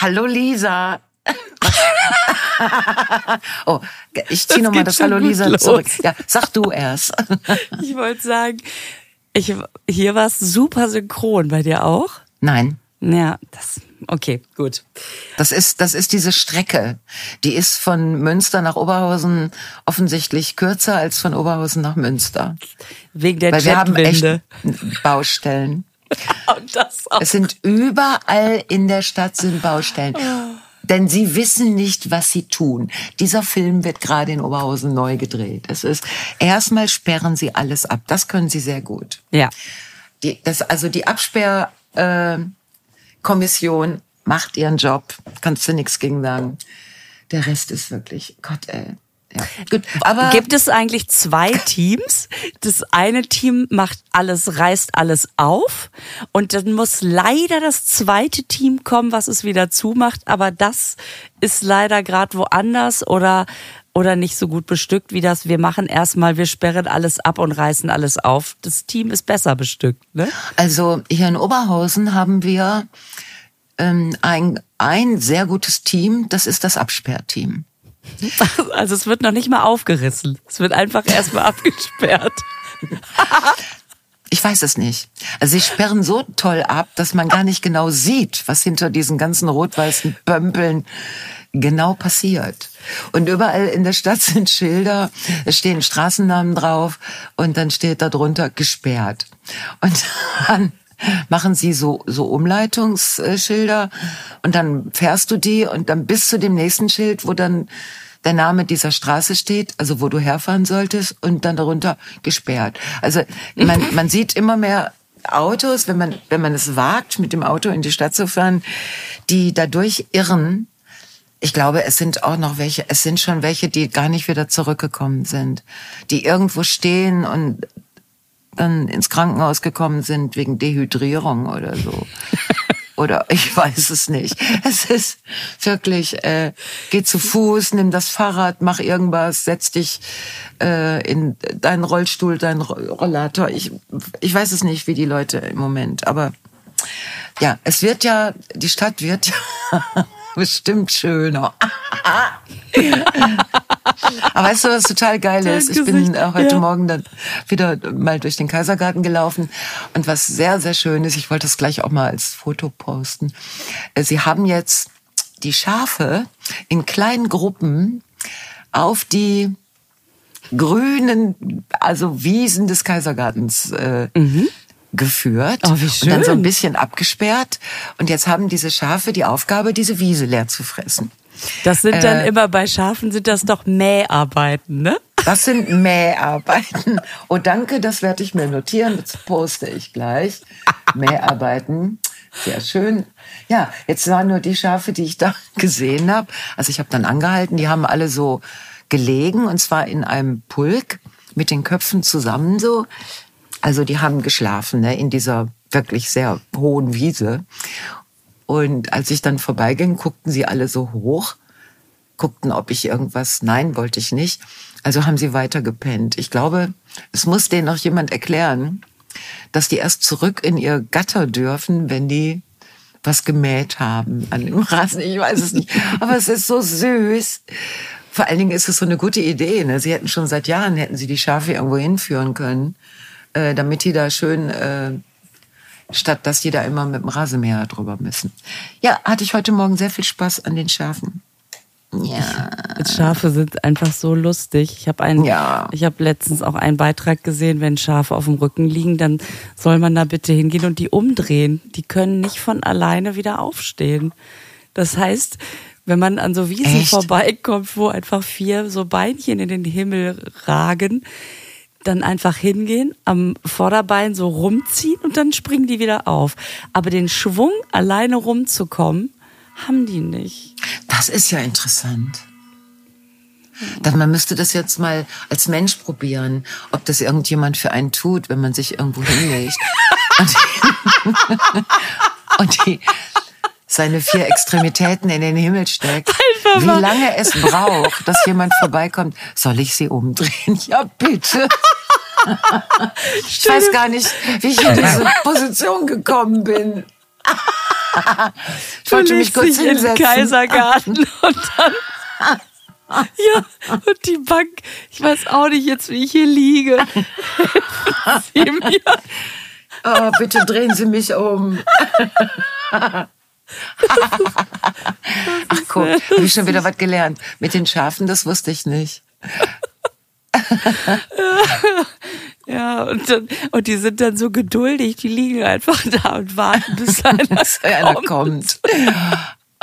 Hallo Lisa. oh, ich ziehe nochmal das Hallo Lisa zurück. Ja, sag du erst. ich wollte sagen, ich, hier war es super synchron, bei dir auch? Nein. Ja, das, okay, gut. Das ist, das ist diese Strecke. Die ist von Münster nach Oberhausen offensichtlich kürzer als von Oberhausen nach Münster. Wegen der Weil wir haben echt Baustellen. Und das auch. Es sind überall in der Stadt sind Baustellen. Denn sie wissen nicht, was sie tun. Dieser Film wird gerade in Oberhausen neu gedreht. Es ist, erstmal sperren sie alles ab. Das können sie sehr gut. Ja. Die, das, also die Absperrkommission äh, macht ihren Job. Kannst du nichts gegen sagen. Der Rest ist wirklich, Gott, ey. Ja, gut. Aber gibt es eigentlich zwei Teams? Das eine Team macht alles, reißt alles auf und dann muss leider das zweite Team kommen, was es wieder zumacht. Aber das ist leider gerade woanders oder oder nicht so gut bestückt wie das. Wir machen erstmal, wir sperren alles ab und reißen alles auf. Das Team ist besser bestückt. Ne? Also hier in Oberhausen haben wir ähm, ein ein sehr gutes Team. Das ist das Absperrteam. Also es wird noch nicht mal aufgerissen. Es wird einfach erstmal abgesperrt. Ich weiß es nicht. Also sie sperren so toll ab, dass man gar nicht genau sieht, was hinter diesen ganzen rot-weißen Pömpeln genau passiert. Und überall in der Stadt sind Schilder, es stehen Straßennamen drauf und dann steht da drunter gesperrt. Und dann machen sie so, so Umleitungsschilder und dann fährst du die und dann bis zu dem nächsten Schild, wo dann der Name dieser Straße steht, also wo du herfahren solltest und dann darunter gesperrt. Also man, man sieht immer mehr Autos, wenn man, wenn man es wagt, mit dem Auto in die Stadt zu fahren, die dadurch irren. Ich glaube, es sind auch noch welche, es sind schon welche, die gar nicht wieder zurückgekommen sind, die irgendwo stehen und dann ins Krankenhaus gekommen sind wegen Dehydrierung oder so. oder ich weiß es nicht. Es ist wirklich, äh, geh zu Fuß, nimm das Fahrrad, mach irgendwas, setz dich äh, in deinen Rollstuhl, deinen Rollator. Ich, ich weiß es nicht, wie die Leute im Moment, aber ja, es wird ja, die Stadt wird ja bestimmt schöner. Aber weißt du, was total geil ist? Ich bin äh, heute ja. Morgen dann wieder mal durch den Kaisergarten gelaufen und was sehr, sehr schön ist, ich wollte das gleich auch mal als Foto posten. Äh, sie haben jetzt die Schafe in kleinen Gruppen auf die grünen, also Wiesen des Kaisergartens äh, mhm geführt oh, wie schön. und dann so ein bisschen abgesperrt. Und jetzt haben diese Schafe die Aufgabe, diese Wiese leer zu fressen. Das sind dann äh, immer bei Schafen sind das doch Mäharbeiten, ne? Das sind Mäharbeiten. Oh, danke, das werde ich mir notieren. Das poste ich gleich. Mäharbeiten. Sehr schön. Ja, jetzt waren nur die Schafe, die ich da gesehen habe. Also ich habe dann angehalten, die haben alle so gelegen und zwar in einem Pulk mit den Köpfen zusammen so. Also die haben geschlafen ne, in dieser wirklich sehr hohen Wiese. Und als ich dann vorbeiging, guckten sie alle so hoch, guckten, ob ich irgendwas, nein, wollte ich nicht. Also haben sie weiter gepennt. Ich glaube, es muss denen noch jemand erklären, dass die erst zurück in ihr Gatter dürfen, wenn die was gemäht haben an dem Rasen. Ich weiß es nicht. Aber es ist so süß. Vor allen Dingen ist es so eine gute Idee. Ne? Sie hätten schon seit Jahren, hätten sie die Schafe irgendwo hinführen können, äh, damit die da schön äh, statt dass die da immer mit dem Rasenmäher drüber müssen. Ja, hatte ich heute Morgen sehr viel Spaß an den Schafen. Ja. Schafe sind einfach so lustig. Ich habe einen, ja. ich habe letztens auch einen Beitrag gesehen, wenn Schafe auf dem Rücken liegen, dann soll man da bitte hingehen und die umdrehen. Die können nicht von alleine wieder aufstehen. Das heißt, wenn man an so Wiesen Echt? vorbeikommt, wo einfach vier so Beinchen in den Himmel ragen, dann einfach hingehen, am Vorderbein so rumziehen und dann springen die wieder auf. Aber den Schwung, alleine rumzukommen, haben die nicht. Das ist ja interessant. Dann man müsste das jetzt mal als Mensch probieren, ob das irgendjemand für einen tut, wenn man sich irgendwo hinlegt. und, die, und die, seine vier Extremitäten in den Himmel steckt. Einfach Wie lange es braucht, dass jemand vorbeikommt. Soll ich sie umdrehen? Ja, bitte. ich weiß gar nicht, wie ich in diese Position gekommen bin. ich wollte mich kurz hinsetzen. in den Kaisergarten und dann ja, und die Bank, ich weiß auch nicht jetzt, wie ich hier liege. Sie mir. Oh, bitte drehen Sie mich um. Ach guck, habe ich schon wieder was gelernt. Mit den Schafen, das wusste ich nicht. ja, und, dann, und die sind dann so geduldig, die liegen einfach da und warten, bis einer, einer kommt.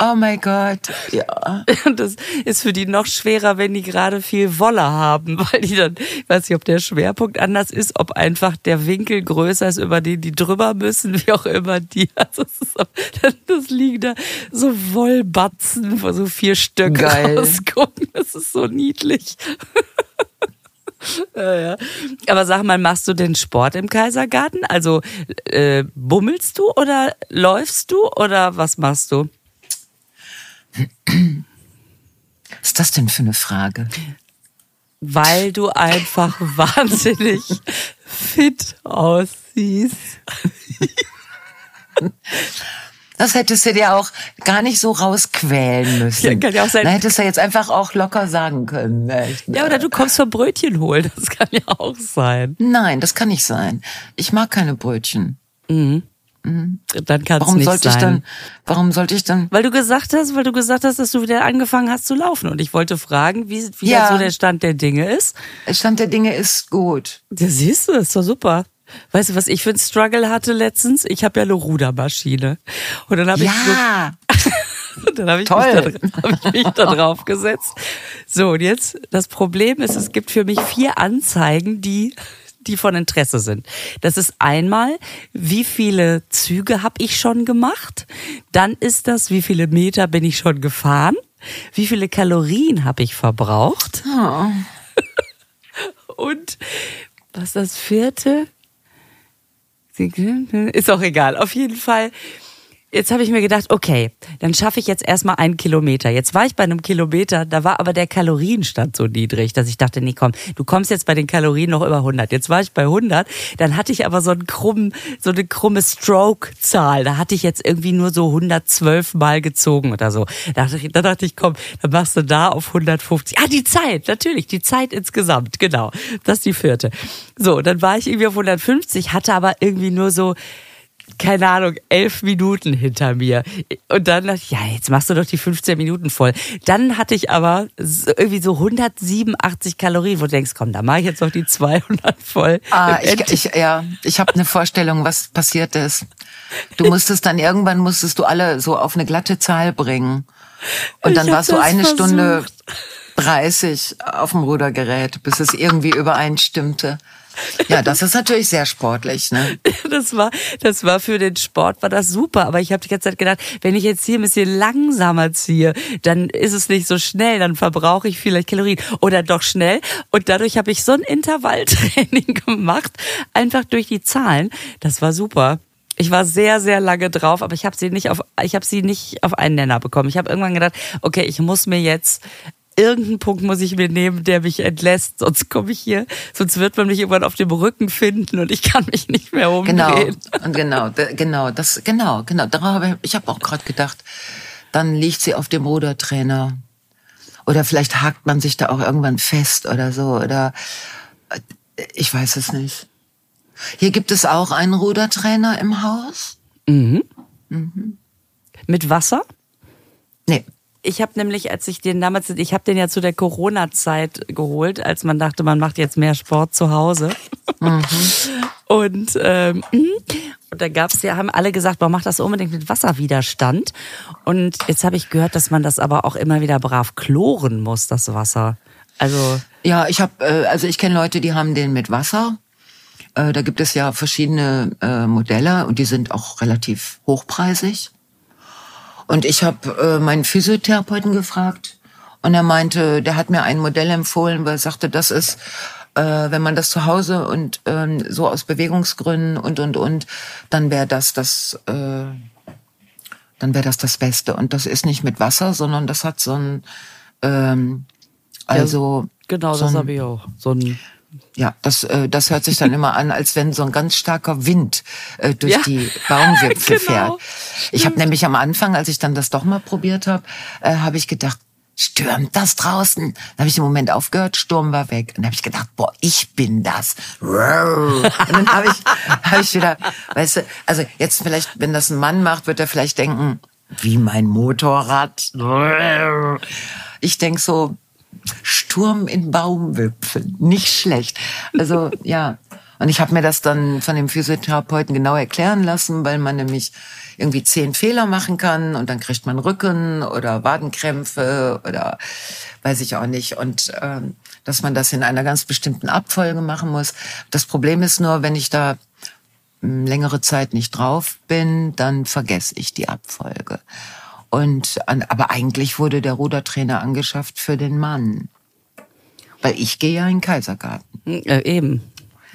Oh mein Gott, ja. Und das ist für die noch schwerer, wenn die gerade viel Wolle haben, weil die dann, ich weiß nicht, ob der Schwerpunkt anders ist, ob einfach der Winkel größer ist, über den die drüber müssen, wie auch immer die. Also das, das liegen da so Wollbatzen, wo so vier Stück Geil. rausgucken. Das ist so niedlich. Ja, ja. Aber sag mal, machst du den Sport im Kaisergarten? Also äh, bummelst du oder läufst du oder was machst du? Was ist das denn für eine Frage? Weil du einfach wahnsinnig fit aussiehst. Das hättest du dir auch gar nicht so rausquälen müssen. Ja, kann ja auch sein. Da hättest du jetzt einfach auch locker sagen können. Echt, ne? Ja, oder du kommst für Brötchen holen. Das kann ja auch sein. Nein, das kann nicht sein. Ich mag keine Brötchen. Mhm. Mhm. Dann kann warum nicht sollte sein. ich dann? Warum sollte ich dann? Weil du gesagt hast, weil du gesagt hast, dass du wieder angefangen hast zu laufen und ich wollte fragen, wie, wie ja. so der Stand der Dinge ist. Der Stand der Dinge ist gut. Ja, siehst du, ist doch super. Weißt du, was ich für ein Struggle hatte letztens? Ich habe ja eine Rudermaschine und dann habe ja. ich und dann habe ich, Toll. mich da, hab ich mich da drauf gesetzt. So, und jetzt, das Problem ist, es gibt für mich vier Anzeigen, die die von Interesse sind. Das ist einmal, wie viele Züge habe ich schon gemacht? Dann ist das, wie viele Meter bin ich schon gefahren? Wie viele Kalorien habe ich verbraucht? Oh. Und was ist das vierte? Ist auch egal. Auf jeden Fall jetzt habe ich mir gedacht, okay, dann schaffe ich jetzt erstmal einen Kilometer. Jetzt war ich bei einem Kilometer, da war aber der Kalorienstand so niedrig, dass ich dachte, nee, komm, du kommst jetzt bei den Kalorien noch über 100. Jetzt war ich bei 100, dann hatte ich aber so einen krummen, so eine krumme Stroke-Zahl. Da hatte ich jetzt irgendwie nur so 112 Mal gezogen oder so. Da dachte ich, da dachte ich, komm, dann machst du da auf 150. Ah, die Zeit, natürlich, die Zeit insgesamt, genau. Das ist die vierte. So, dann war ich irgendwie auf 150, hatte aber irgendwie nur so keine Ahnung, elf Minuten hinter mir. Und dann dachte ich, ja, jetzt machst du doch die 15 Minuten voll. Dann hatte ich aber irgendwie so 187 Kalorien, wo du denkst, komm, da mache ich jetzt noch die 200 voll. Ah, ich, ich, ja, ich habe eine Vorstellung, was passiert ist. Du musstest dann irgendwann musstest du alle so auf eine glatte Zahl bringen. Und dann warst du eine versucht. Stunde 30 auf dem Rudergerät, bis es irgendwie übereinstimmte. Ja, das ist natürlich sehr sportlich, ne? Das war, das war für den Sport war das super, aber ich habe die ganze Zeit gedacht, wenn ich jetzt hier ein bisschen langsamer ziehe, dann ist es nicht so schnell, dann verbrauche ich vielleicht Kalorien oder doch schnell und dadurch habe ich so ein Intervalltraining gemacht, einfach durch die Zahlen. Das war super. Ich war sehr, sehr lange drauf, aber ich habe sie nicht auf, ich habe sie nicht auf einen Nenner bekommen. Ich habe irgendwann gedacht, okay, ich muss mir jetzt irgendeinen Punkt muss ich mir nehmen, der mich entlässt, sonst komme ich hier, sonst wird man mich irgendwann auf dem Rücken finden und ich kann mich nicht mehr umdrehen. Genau, und genau, genau, das, genau, genau. Darauf, ich habe auch gerade gedacht, dann liegt sie auf dem Rudertrainer oder vielleicht hakt man sich da auch irgendwann fest oder so oder äh, ich weiß es nicht. Hier gibt es auch einen Rudertrainer im Haus. Mhm. Mhm. Mit Wasser? Nee. Ich habe nämlich, als ich den damals, ich habe den ja zu der Corona-Zeit geholt, als man dachte, man macht jetzt mehr Sport zu Hause. Mhm. Und, ähm, und da gab's ja, haben alle gesagt, man macht das unbedingt mit Wasserwiderstand. Und jetzt habe ich gehört, dass man das aber auch immer wieder brav chloren muss, das Wasser. Also ja, ich habe, äh, also ich kenne Leute, die haben den mit Wasser. Äh, da gibt es ja verschiedene äh, Modelle und die sind auch relativ hochpreisig. Und ich habe äh, meinen Physiotherapeuten gefragt und er meinte, der hat mir ein Modell empfohlen, weil er sagte, das ist, äh, wenn man das zu Hause und ähm, so aus Bewegungsgründen und und und, dann wäre das das, äh, dann wäre das das Beste. Und das ist nicht mit Wasser, sondern das hat so ein, ähm, also ja, genau, so das habe ich auch. So ein Ja, das, äh, das hört sich dann immer an, als wenn so ein ganz starker Wind äh, durch ja. die Baumwipfel genau. fährt. Ich habe nämlich am Anfang, als ich dann das doch mal probiert habe, äh, habe ich gedacht, stürmt das draußen? Dann habe ich im Moment aufgehört, Sturm war weg. Und dann habe ich gedacht, boah, ich bin das. Und dann habe ich, hab ich wieder, weißt du, also jetzt vielleicht, wenn das ein Mann macht, wird er vielleicht denken, wie mein Motorrad. Ich denk so, Sturm in Baumwipfeln, nicht schlecht. Also ja, und ich habe mir das dann von dem Physiotherapeuten genau erklären lassen, weil man nämlich irgendwie zehn Fehler machen kann und dann kriegt man Rücken oder Wadenkrämpfe oder weiß ich auch nicht. Und ähm, dass man das in einer ganz bestimmten Abfolge machen muss. Das Problem ist nur, wenn ich da hm, längere Zeit nicht drauf bin, dann vergesse ich die Abfolge. Und aber eigentlich wurde der Rudertrainer angeschafft für den Mann, weil ich gehe ja in den Kaisergarten. Äh, eben,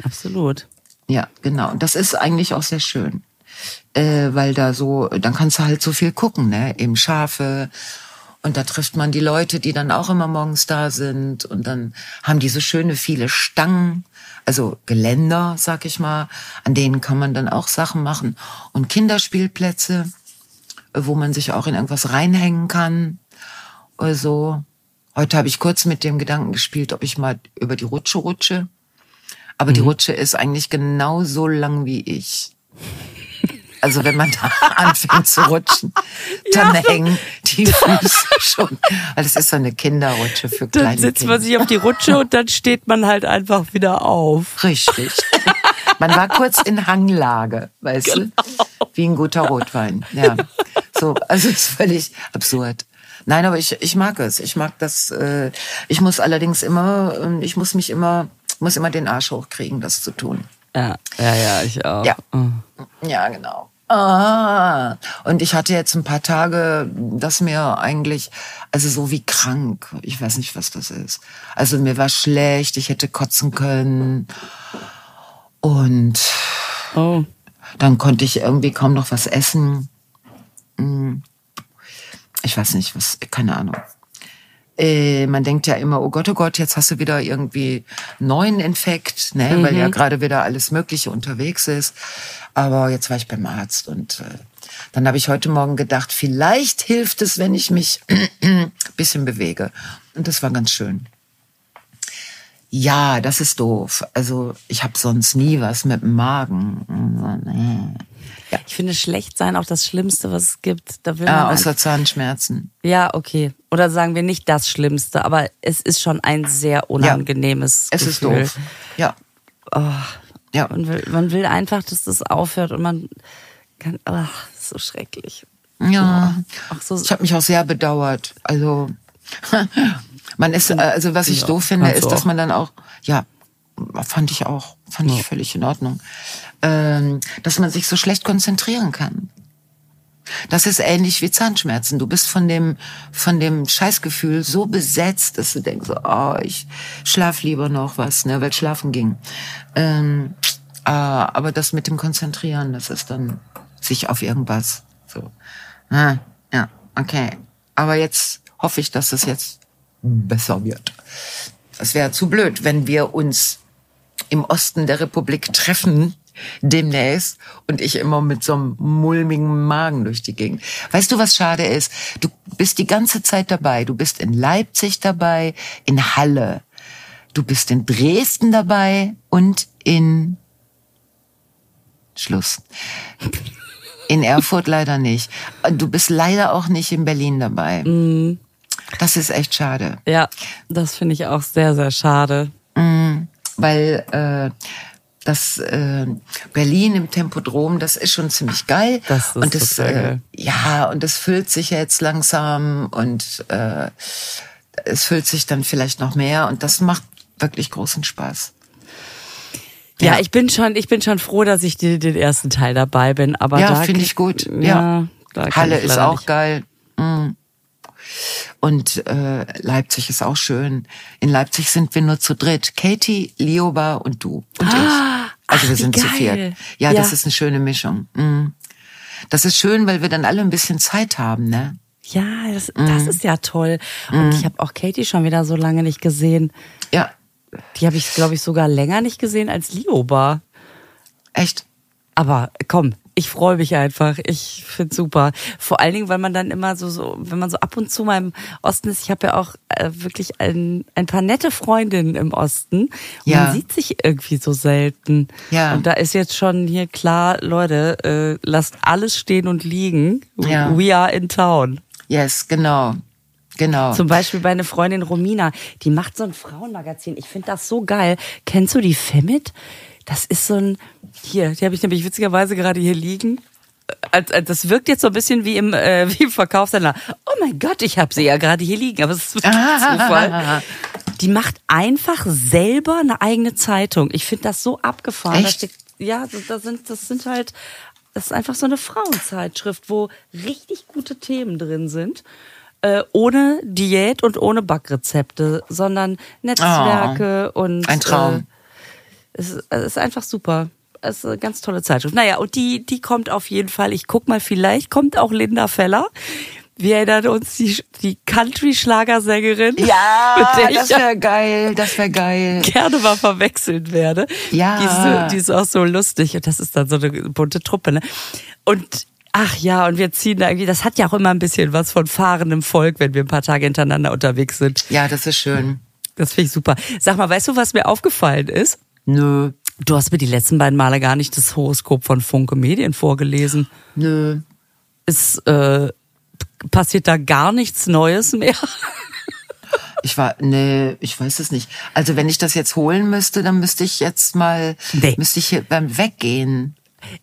absolut. Ja, genau. Und das ist eigentlich auch sehr schön äh, weil da so, dann kannst du halt so viel gucken, ne? Eben Schafe und da trifft man die Leute, die dann auch immer morgens da sind und dann haben die so schöne viele Stangen, also Geländer, sag ich mal, an denen kann man dann auch Sachen machen und Kinderspielplätze, wo man sich auch in irgendwas reinhängen kann oder so. Heute habe ich kurz mit dem Gedanken gespielt, ob ich mal über die Rutsche rutsche. Aber mhm. die Rutsche ist eigentlich genau so lang wie ich. Also wenn man da anfängt zu rutschen, dann ja. hängen die Füße schon. Weil es ist so eine Kinderrutsche für kleine Dann sitzt Kinder. man sich auf die Rutsche und dann steht man halt einfach wieder auf. Richtig. Man war kurz in Hanglage, weißt genau. du? Wie ein guter Rotwein. Ja. So, also ist völlig absurd. Nein, aber ich, ich mag es. Ich mag das. Äh, ich muss allerdings immer, ähm, ich muss mich immer, muss immer den Arsch hochkriegen, das zu tun. Ja, ja, ja, ich auch. Ja, ja genau. Ah, und ich hatte jetzt ein paar Tage, das mir eigentlich, also so wie krank. Ich weiß nicht, was das ist. Also mir war schlecht, ich hätte kotzen können. Und oh. dann konnte ich irgendwie kaum noch was essen. Hm. Ich weiß nicht, was, keine Ahnung. Äh, man denkt ja immer, oh Gott, oh Gott, jetzt hast du wieder irgendwie neuen Infekt, ne, mhm. weil ja mhm. gerade wieder alles Mögliche unterwegs ist. Aber jetzt war ich beim Arzt und äh, dann habe ich heute Morgen gedacht, vielleicht hilft es, wenn ich mich ein bisschen bewege. Und das war ganz schön. Ja, das ist doof. Also ich habe sonst nie was mit dem Magen. Ja. Ich finde schlecht sein auch das Schlimmste, was es gibt. Da will ja, außer Zahnschmerzen. Ja, okay. Oder sagen wir nicht das Schlimmste, aber es ist schon ein sehr unangenehmes ja, es Gefühl. Es ist doof. Ja. Oh, ja. Man will, man will einfach, dass das aufhört und man kann, ach, so schrecklich. Ja. Ach, so. Ich habe mich auch sehr bedauert. Also man ist, also was ich ja, doof finde, ist, dass man dann auch, ja, fand ich auch, fand ja. ich völlig in Ordnung, ähm, dass man sich so schlecht konzentrieren kann. Das ist ähnlich wie Zahnschmerzen. Du bist von dem, von dem Scheißgefühl so besetzt, dass du denkst, oh, ich schlaf lieber noch was, ne, weil schlafen ging. Ähm, äh, aber das mit dem Konzentrieren, das ist dann sich auf irgendwas. So. Ah, ja, okay. Aber jetzt hoffe ich, dass es jetzt besser wird. Es wäre zu blöd, wenn wir uns im Osten der Republik treffen demnächst und ich immer mit so einem mulmigen Magen durch die Gegend. Weißt du, was schade ist? Du bist die ganze Zeit dabei. Du bist in Leipzig dabei, in Halle. Du bist in Dresden dabei und in Schluss. In Erfurt leider nicht. Du bist leider auch nicht in Berlin dabei. Mm. Das ist echt schade. Ja, das finde ich auch sehr, sehr schade. Mm, weil äh, das äh, Berlin im Tempodrom, das ist schon ziemlich geil. Das ist und das, äh, ja, und das füllt sich jetzt langsam und äh, es füllt sich dann vielleicht noch mehr und das macht wirklich großen Spaß. Ja, ja ich bin schon, ich bin schon froh, dass ich den, den ersten Teil dabei bin. Aber ja, finde ich gut. Ja, ja. Halle ist auch nicht. geil. Mhm. Und äh, Leipzig ist auch schön. In Leipzig sind wir nur zu dritt. Katie, Lioba und du und ah, ich. Also wir sind zu viert. Ja, ja, das ist eine schöne Mischung. Mhm. Das ist schön, weil wir dann alle ein bisschen Zeit haben, ne? Ja, das, mhm. das ist ja toll. Und mhm. ich habe auch Katie schon wieder so lange nicht gesehen. Ja. Die habe ich, glaube ich, sogar länger nicht gesehen als Liobar. Echt? Aber komm, ich freue mich einfach. Ich find's super. Vor allen Dingen, weil man dann immer so, so, wenn man so ab und zu mal im Osten ist, ich habe ja auch äh, wirklich ein, ein paar nette Freundinnen im Osten. Und ja. man sieht sich irgendwie so selten. Ja. Und da ist jetzt schon hier klar, Leute, äh, lasst alles stehen und liegen. Ja. We are in town. Yes, genau. Genau. Zum Beispiel bei einer Freundin Romina, die macht so ein Frauenmagazin. Ich finde das so geil. Kennst du die Femit? Das ist so ein, hier, die habe ich nämlich witzigerweise gerade hier liegen. Das wirkt jetzt so ein bisschen wie im, äh, wie im Verkaufshandler. Oh mein Gott, ich habe sie ja gerade hier liegen, aber es ist Zufall. Die macht einfach selber eine eigene Zeitung. Ich finde das so abgefahren. Echt? Da steht, ja, das sind, das sind halt, das ist einfach so eine Frauenzeitschrift, wo richtig gute Themen drin sind. Äh, ohne Diät und ohne Backrezepte, sondern Netzwerke oh, und ein Traum. Äh, es ist, es ist einfach super. Es ist eine ganz tolle Zeitschrift. Naja, und die, die kommt auf jeden Fall. Ich guck mal, vielleicht kommt auch Linda Feller. Wir erinnern uns die, die Country-Schlagersängerin. Ja, das wäre geil, das wäre geil. Gerne mal verwechselt werde. Ja. Die ist, die ist auch so lustig und das ist dann so eine bunte Truppe. Ne? Und ach ja, und wir ziehen da irgendwie, das hat ja auch immer ein bisschen was von fahrendem Volk, wenn wir ein paar Tage hintereinander unterwegs sind. Ja, das ist schön. Das finde ich super. Sag mal, weißt du, was mir aufgefallen ist? Nö. Du hast mir die letzten beiden Male gar nicht das Horoskop von Funke Medien vorgelesen. Nö. Ist, äh, passiert da gar nichts Neues mehr? Ich war, nee, ich weiß es nicht. Also wenn ich das jetzt holen müsste, dann müsste ich jetzt mal, nee. müsste ich hier beim Weggehen.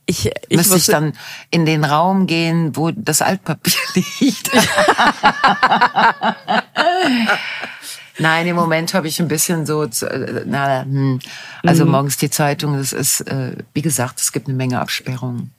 Ich, ich müsste ich dann in den Raum gehen, wo das Altpapier liegt. Nein, im Moment habe ich ein bisschen so, äh, na, hm. also mhm. morgens die Zeitung, das ist, äh, wie gesagt, es gibt eine Menge Absperrungen.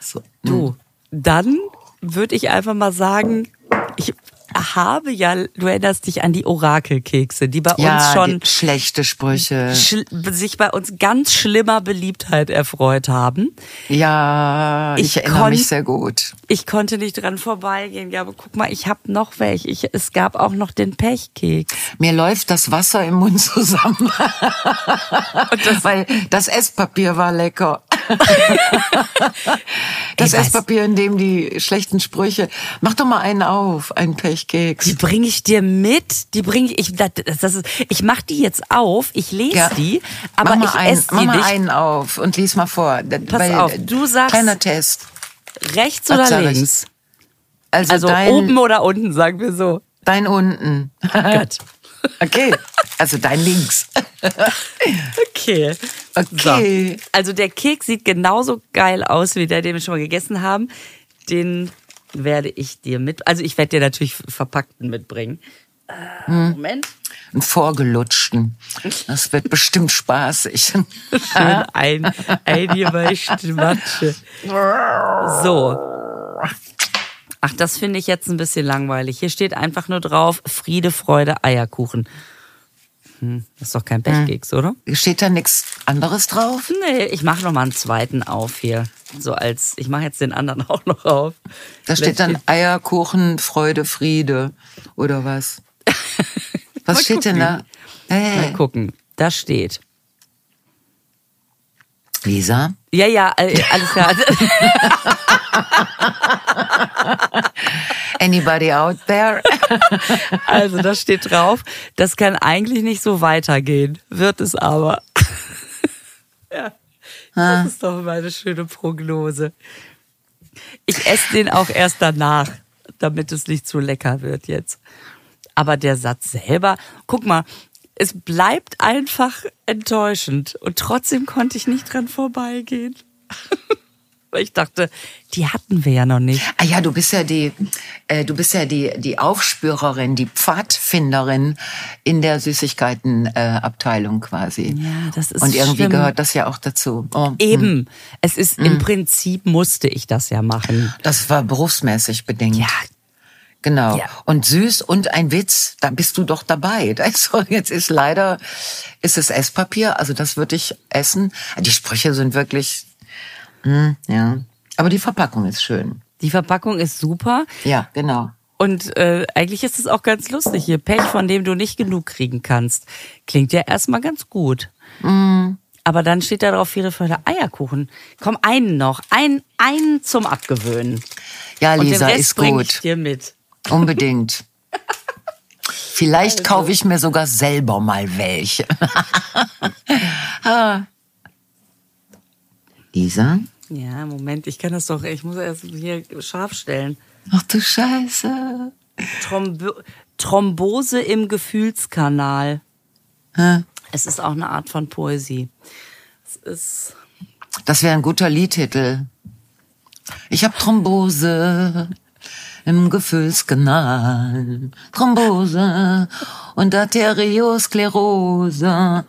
So. Hm. Du, dann würde ich einfach mal sagen, ich habe ja, du erinnerst dich an die Orakelkekse, die bei ja, uns schon schlechte Sprüche sch sich bei uns ganz schlimmer Beliebtheit erfreut haben. Ja, ich, ich erinnere mich sehr gut. Ich konnte nicht dran vorbeigehen. Ja, aber guck mal, ich habe noch welche. Ich, es gab auch noch den Pechkeks. Mir läuft das Wasser im Mund zusammen, das, weil das Esspapier war lecker. das Esspapier, in dem die schlechten Sprüche. Mach doch mal einen auf, einen Pechkeks. Die bringe ich dir mit. Die bringe ich. Das, das ist, ich mach die jetzt auf. Ich lese ja. die, aber mach ich esse die mach mal nicht. einen auf und lies mal vor. Pass Weil, auf. Du sagst. Kleiner Test. Rechts oder links? Also, also dein, oben oder unten, sagen wir so. Dein unten. Gott. Okay, also dein links. okay. Okay. So. Also der Keks sieht genauso geil aus wie der, den wir schon mal gegessen haben. Den werde ich dir mit, also ich werde dir natürlich verpackten mitbringen. Äh. Moment. Einen vorgelutschten. Das wird bestimmt spaßig. Schön ein, eingeweischte Matsche. So. Ach, das finde ich jetzt ein bisschen langweilig. Hier steht einfach nur drauf Friede, Freude, Eierkuchen. Hm, das ist doch kein Pechkeks, hm. oder? Steht da nichts anderes drauf? Nee, ich mache noch mal einen zweiten auf hier. So als, ich mache jetzt den anderen auch noch auf. Da steht dann Eierkuchen, Freude, Friede oder was? Was steht denn da? Hey. Mal gucken. Da steht. Lisa? Ja, ja, alles klar. Anybody out there? also, da steht drauf, das kann eigentlich nicht so weitergehen, wird es aber. ja, das ist doch meine schöne Prognose. Ich esse den auch erst danach, damit es nicht zu lecker wird jetzt. Aber der Satz selber, guck mal, es bleibt einfach enttäuschend. Und trotzdem konnte ich nicht dran vorbeigehen. Weil ich dachte, die hatten wir ja noch nicht. Ah ja, du bist ja die, äh, du bist ja die die Aufspürerin, die Pfadfinderin in der Süßigkeitenabteilung äh, quasi. Ja, das ist Und irgendwie schlimm. gehört das ja auch dazu. Oh, Eben. Hm. Es ist hm. im Prinzip musste ich das ja machen. Das war berufsmäßig bedingt. Ja, Genau. Ja. Und süß und ein Witz, da bist du doch dabei. Also jetzt ist leider, ist es Esspapier, also das würde ich essen. Die Sprüche sind wirklich, mh, hm, ja. Aber die Verpackung ist schön. Die Verpackung ist super. Ja, genau. Und äh, eigentlich ist es auch ganz lustig hier. Pech, von dem du nicht genug kriegen kannst. Klingt ja erstmal ganz gut. Mm. Aber dann steht da drauf vier Felder Eierkuchen. Komm, einen noch. Einen, einen zum Abgewöhnen. Ja, Lisa, ist gut. Ich dir mit. Unbedingt. Vielleicht also. kaufe ich mir sogar selber mal welche. Lisa? Ja, Moment, ich kann das doch, ich muss erst hier scharf stellen. Ach du Scheiße. Thrombo Thrombose im Gefühlskanal. Hä? Es ist auch eine Art von Poesie. Es ist. Das wäre ein guter Liedtitel. Ich habe Thrombose im Gefühlskanal. Thrombose und Arteriosklerose.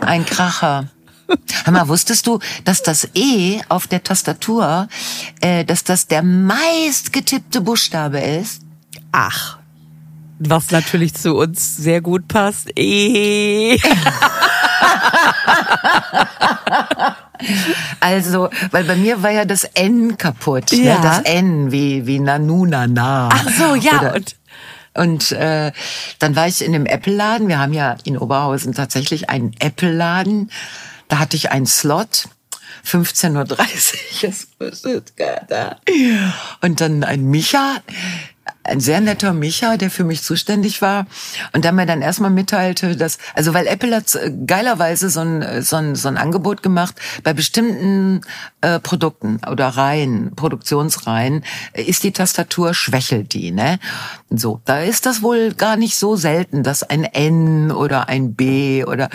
Ein Kracher. Hör mal, wusstest du, dass das E auf der Tastatur, äh, dass das der meist getippte Buchstabe ist? Ach, was natürlich zu uns sehr gut passt. E. Also, weil bei mir war ja das N kaputt. Ne? Ja. Ne? Das N wie, wie Nanunana. Ach so, ja. Oder, und und äh, dann war ich in dem Apple-Laden. Wir haben ja in Oberhausen tatsächlich einen Apple-Laden. Da hatte ich einen Slot. 15.30 Uhr. Und dann ein Micha, ein sehr netter Micha, der für mich zuständig war und der mir dann erstmal mitteilte, dass, also weil Apple hat äh, geilerweise so ein, äh, so ein, so ein Angebot gemacht, bei bestimmten äh, Produkten oder Reihen, Produktionsreihen, äh, ist die Tastatur, schwächelt die, ne? So, da ist das wohl gar nicht so selten, dass ein N oder ein B oder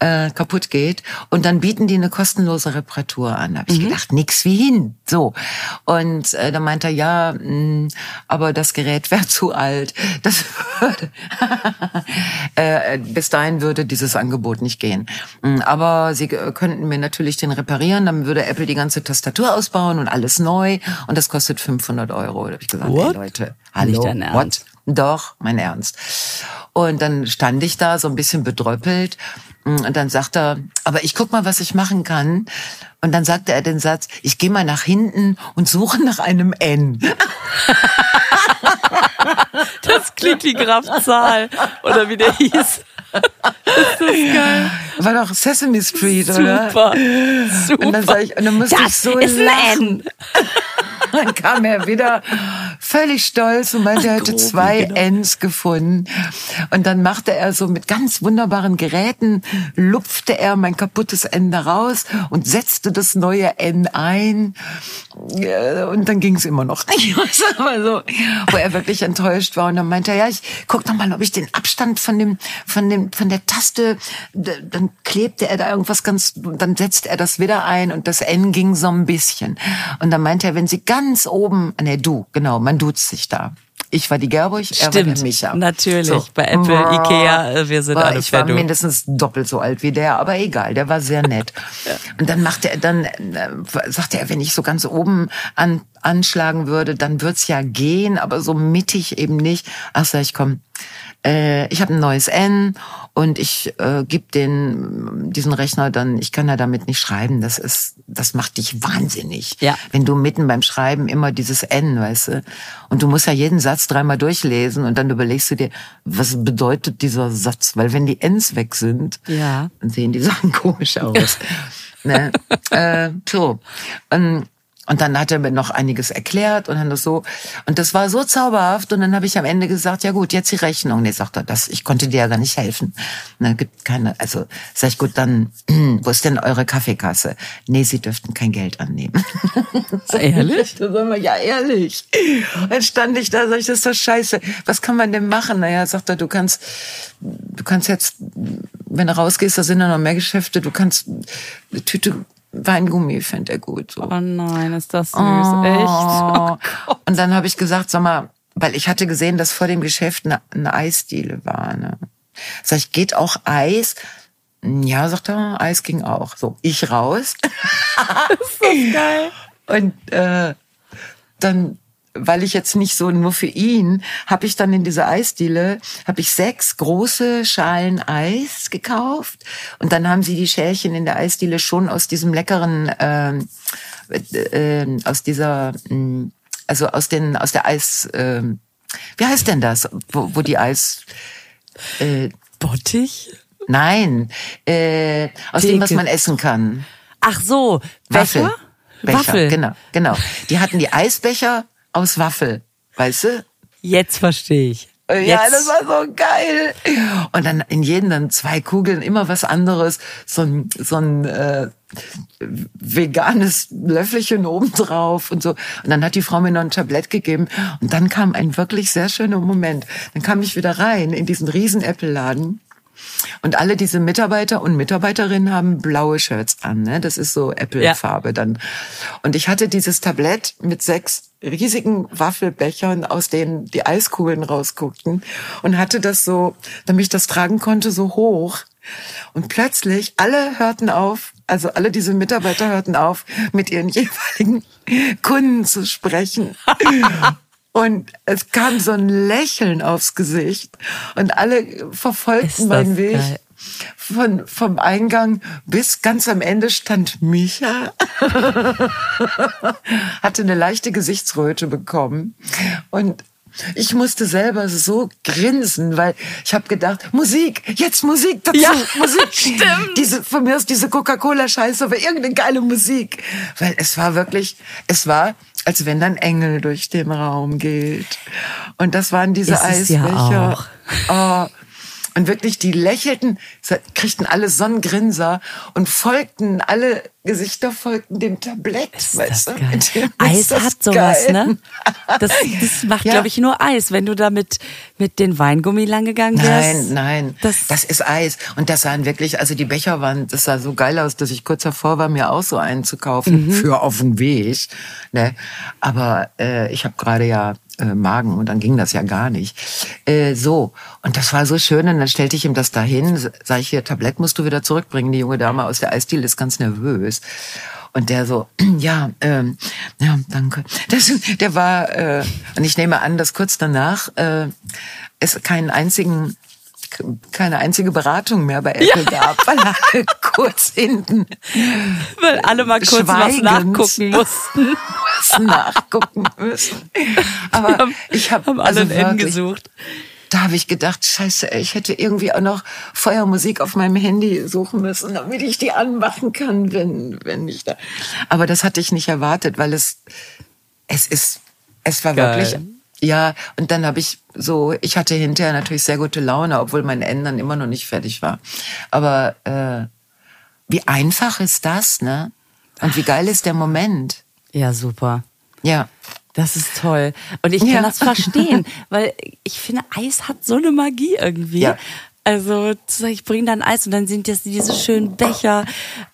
äh, kaputt geht und dann bieten die eine kostenlose Reparatur an. Da habe ich mhm. gedacht, nix wie hin. So. Und äh, dann meinte er, ja, mh, mm, aber das Gerät Gerät wäre zu alt. Das würde, äh, bis dahin würde dieses Angebot nicht gehen. Mm, aber sie könnten mir natürlich den reparieren, dann würde Apple die ganze Tastatur ausbauen und alles neu und das kostet 500 Euro. Da habe ich gesagt, What? Leute, hallo, dein Ernst? what? Doch, mein Ernst. Und dann stand ich da so ein bisschen bedröppelt mm, und dann sagt er, aber ich guck mal, was ich machen kann. Und dann sagte er den Satz, ich gehe mal nach hinten und suche nach einem N. Das klingt wie Graf Zahl oder wie der hieß. Ist das geil. War doch Sesame Street, Super. oder? Super. Und dann, sag ich, und dann musste das ich so ist lachen. Dann kam er wieder völlig stolz und meinte, er hätte zwei genau. Ns gefunden. Und dann machte er so mit ganz wunderbaren Geräten, lupfte er mein kaputtes N da raus und setzte das neue N ein. Und dann ging es immer noch. Aber so, wo er wirklich enttäuscht war. Und dann meinte er, ja, ich guck noch mal, ob ich den Abstand von dem, von dem, von der Taste, dann klebte er da irgendwas ganz, dann setzte er das wieder ein und das N ging so ein bisschen. Und dann meinte er, wenn Sie ganz oben, ne, du, genau, man duzt sich da. Ich war die Gerburg, er war der Micha. Natürlich, so. bei Apple, Ikea, äh, wir sind war, alle Ich war mindestens doppelt so alt wie der, aber egal, der war sehr nett. ja. Und dann machte er, dann äh, sagte er, wenn ich so ganz oben an, anschlagen würde, dann wird's ja gehen, aber so mittig eben nicht. Ach sag ich, komm, äh, ich habe ein neues N und ich äh, gebe den diesen Rechner dann, ich kann ja damit nicht schreiben, das ist, das macht dich wahnsinnig. Ja. Wenn du mitten beim Schreiben immer dieses N, weißt du, und du musst ja jeden Satz dreimal durchlesen und dann überlegst du dir, was bedeutet dieser Satz, weil wenn die Ns weg sind, ja. dann sehen die Sachen komisch aus. ne? äh, so. Und und dann hat er mir noch einiges erklärt und dann das so. Und das war so zauberhaft. Und dann habe ich am Ende gesagt, ja gut, jetzt die Rechnung. Nee, sagt er, das, ich konnte dir ja gar nicht helfen. Und dann gibt keine, also sag ich, gut, dann, wo ist denn eure Kaffeekasse? Nee, sie dürften kein Geld annehmen. ehrlich? Ja, ehrlich. Dann stand ich da, sag ich, das ist doch scheiße. Was kann man denn machen? Naja, sagt er, du kannst, du kannst jetzt, wenn du rausgehst, da sind ja noch mehr Geschäfte, du kannst eine Tüte Weingummi fände er gut. So. Oh nein, ist das süß, oh. echt. Oh und dann habe ich gesagt, sag mal, weil ich hatte gesehen, dass vor dem Geschäft eine, eine Eisdiele war. Ne? Sag ich, geht auch Eis? Ja, sagt er, Eis ging auch. So, ich raus. das ist so geil. Und äh, dann weil ich jetzt nicht so nur für ihn, habe ich dann in dieser Eisdiele, habe ich sechs große Schalen Eis gekauft und dann haben sie die Schälchen in der Eisdiele schon aus diesem leckeren, äh, äh, aus dieser mh, also aus den aus der Eis. Äh, wie heißt denn das, wo, wo die Eis? Äh, Bottich? Nein, äh, aus Theke. dem, was man essen kann. Ach so, Waffel. Becher? Becher, Waffel. genau, genau. Die hatten die Eisbecher aus Waffel, weißt du? Jetzt verstehe ich. Ja, das war so geil. Und dann in jedem dann zwei Kugeln, immer was anderes. So ein, so ein äh, veganes Löffelchen obendrauf und so. Und dann hat die Frau mir noch ein Tablett gegeben. Und dann kam ein wirklich sehr schöner Moment. Dann kam ich wieder rein in diesen riesen Apple-Laden. Und alle diese Mitarbeiter und Mitarbeiterinnen haben blaue Shirts an. Ne? Das ist so Apple-Farbe ja. dann. Und ich hatte dieses Tablett mit sechs riesigen Waffelbechern, aus denen die Eiskugeln rausguckten und hatte das so, damit ich das tragen konnte, so hoch. Und plötzlich alle hörten auf, also alle diese Mitarbeiter hörten auf, mit ihren jeweiligen Kunden zu sprechen. Und es kam so ein Lächeln aufs Gesicht und alle verfolgten meinen Weg. Geil. Von, vom Eingang bis ganz am Ende stand Micha, hatte eine leichte Gesichtsröte bekommen und ich musste selber so grinsen, weil ich habe gedacht, Musik, jetzt Musik dazu, ja, Musik. Stimmt. Diese, von mir aus diese Coca-Cola-Scheiße, aber irgendeine geile Musik. Weil es war wirklich, es war, als wenn dann Engel durch den Raum geht. Und das waren diese Eisbecher. Ja oh, und wirklich, die lächelten, kriegten alle Sonnengrinser und folgten, alle Gesichter folgten dem Tablett. Ist weißt das du? Geil. Eis hat sowas, geil. ne? Das, das macht, ja. glaube ich, nur Eis. Wenn du da mit, mit den Weingummi lang gegangen wärst. Nein, nein. Das, das ist Eis. Und das sahen wirklich, also die Becher waren, das sah so geil aus, dass ich kurz davor war, mir auch so einen zu kaufen. Mhm. Für auf dem Weg. Ne? Aber äh, ich habe gerade ja äh, Magen und dann ging das ja gar nicht. Äh, so, und das war so schön und dann stellte ich ihm das dahin, sag ich hier, Tablett musst du wieder zurückbringen, die junge Dame aus der Eisdiele ist ganz nervös. Und der so, ja, ähm, ja, danke. Das, der war, äh, und ich nehme an, dass kurz danach äh, es keinen einzigen keine einzige Beratung mehr bei Apple ja. gab, weil alle kurz hinten. Weil alle mal kurz was nachgucken mussten. nachgucken müssen. Aber haben, ich habe hab alle also N gesucht. Da habe ich gedacht, scheiße, ich hätte irgendwie auch noch Feuermusik auf meinem Handy suchen müssen, damit ich die anmachen kann, wenn, wenn ich da. Aber das hatte ich nicht erwartet, weil es, es ist, es war Geil. wirklich ja, und dann habe ich so, ich hatte hinterher natürlich sehr gute Laune, obwohl mein Ende dann immer noch nicht fertig war. Aber äh, wie einfach ist das, ne? Und wie geil ist der Moment? Ja, super. Ja. Das ist toll. Und ich kann ja. das verstehen, weil ich finde, Eis hat so eine Magie irgendwie. Ja. Also ich bringe dann Eis und dann sind das diese schönen Becher.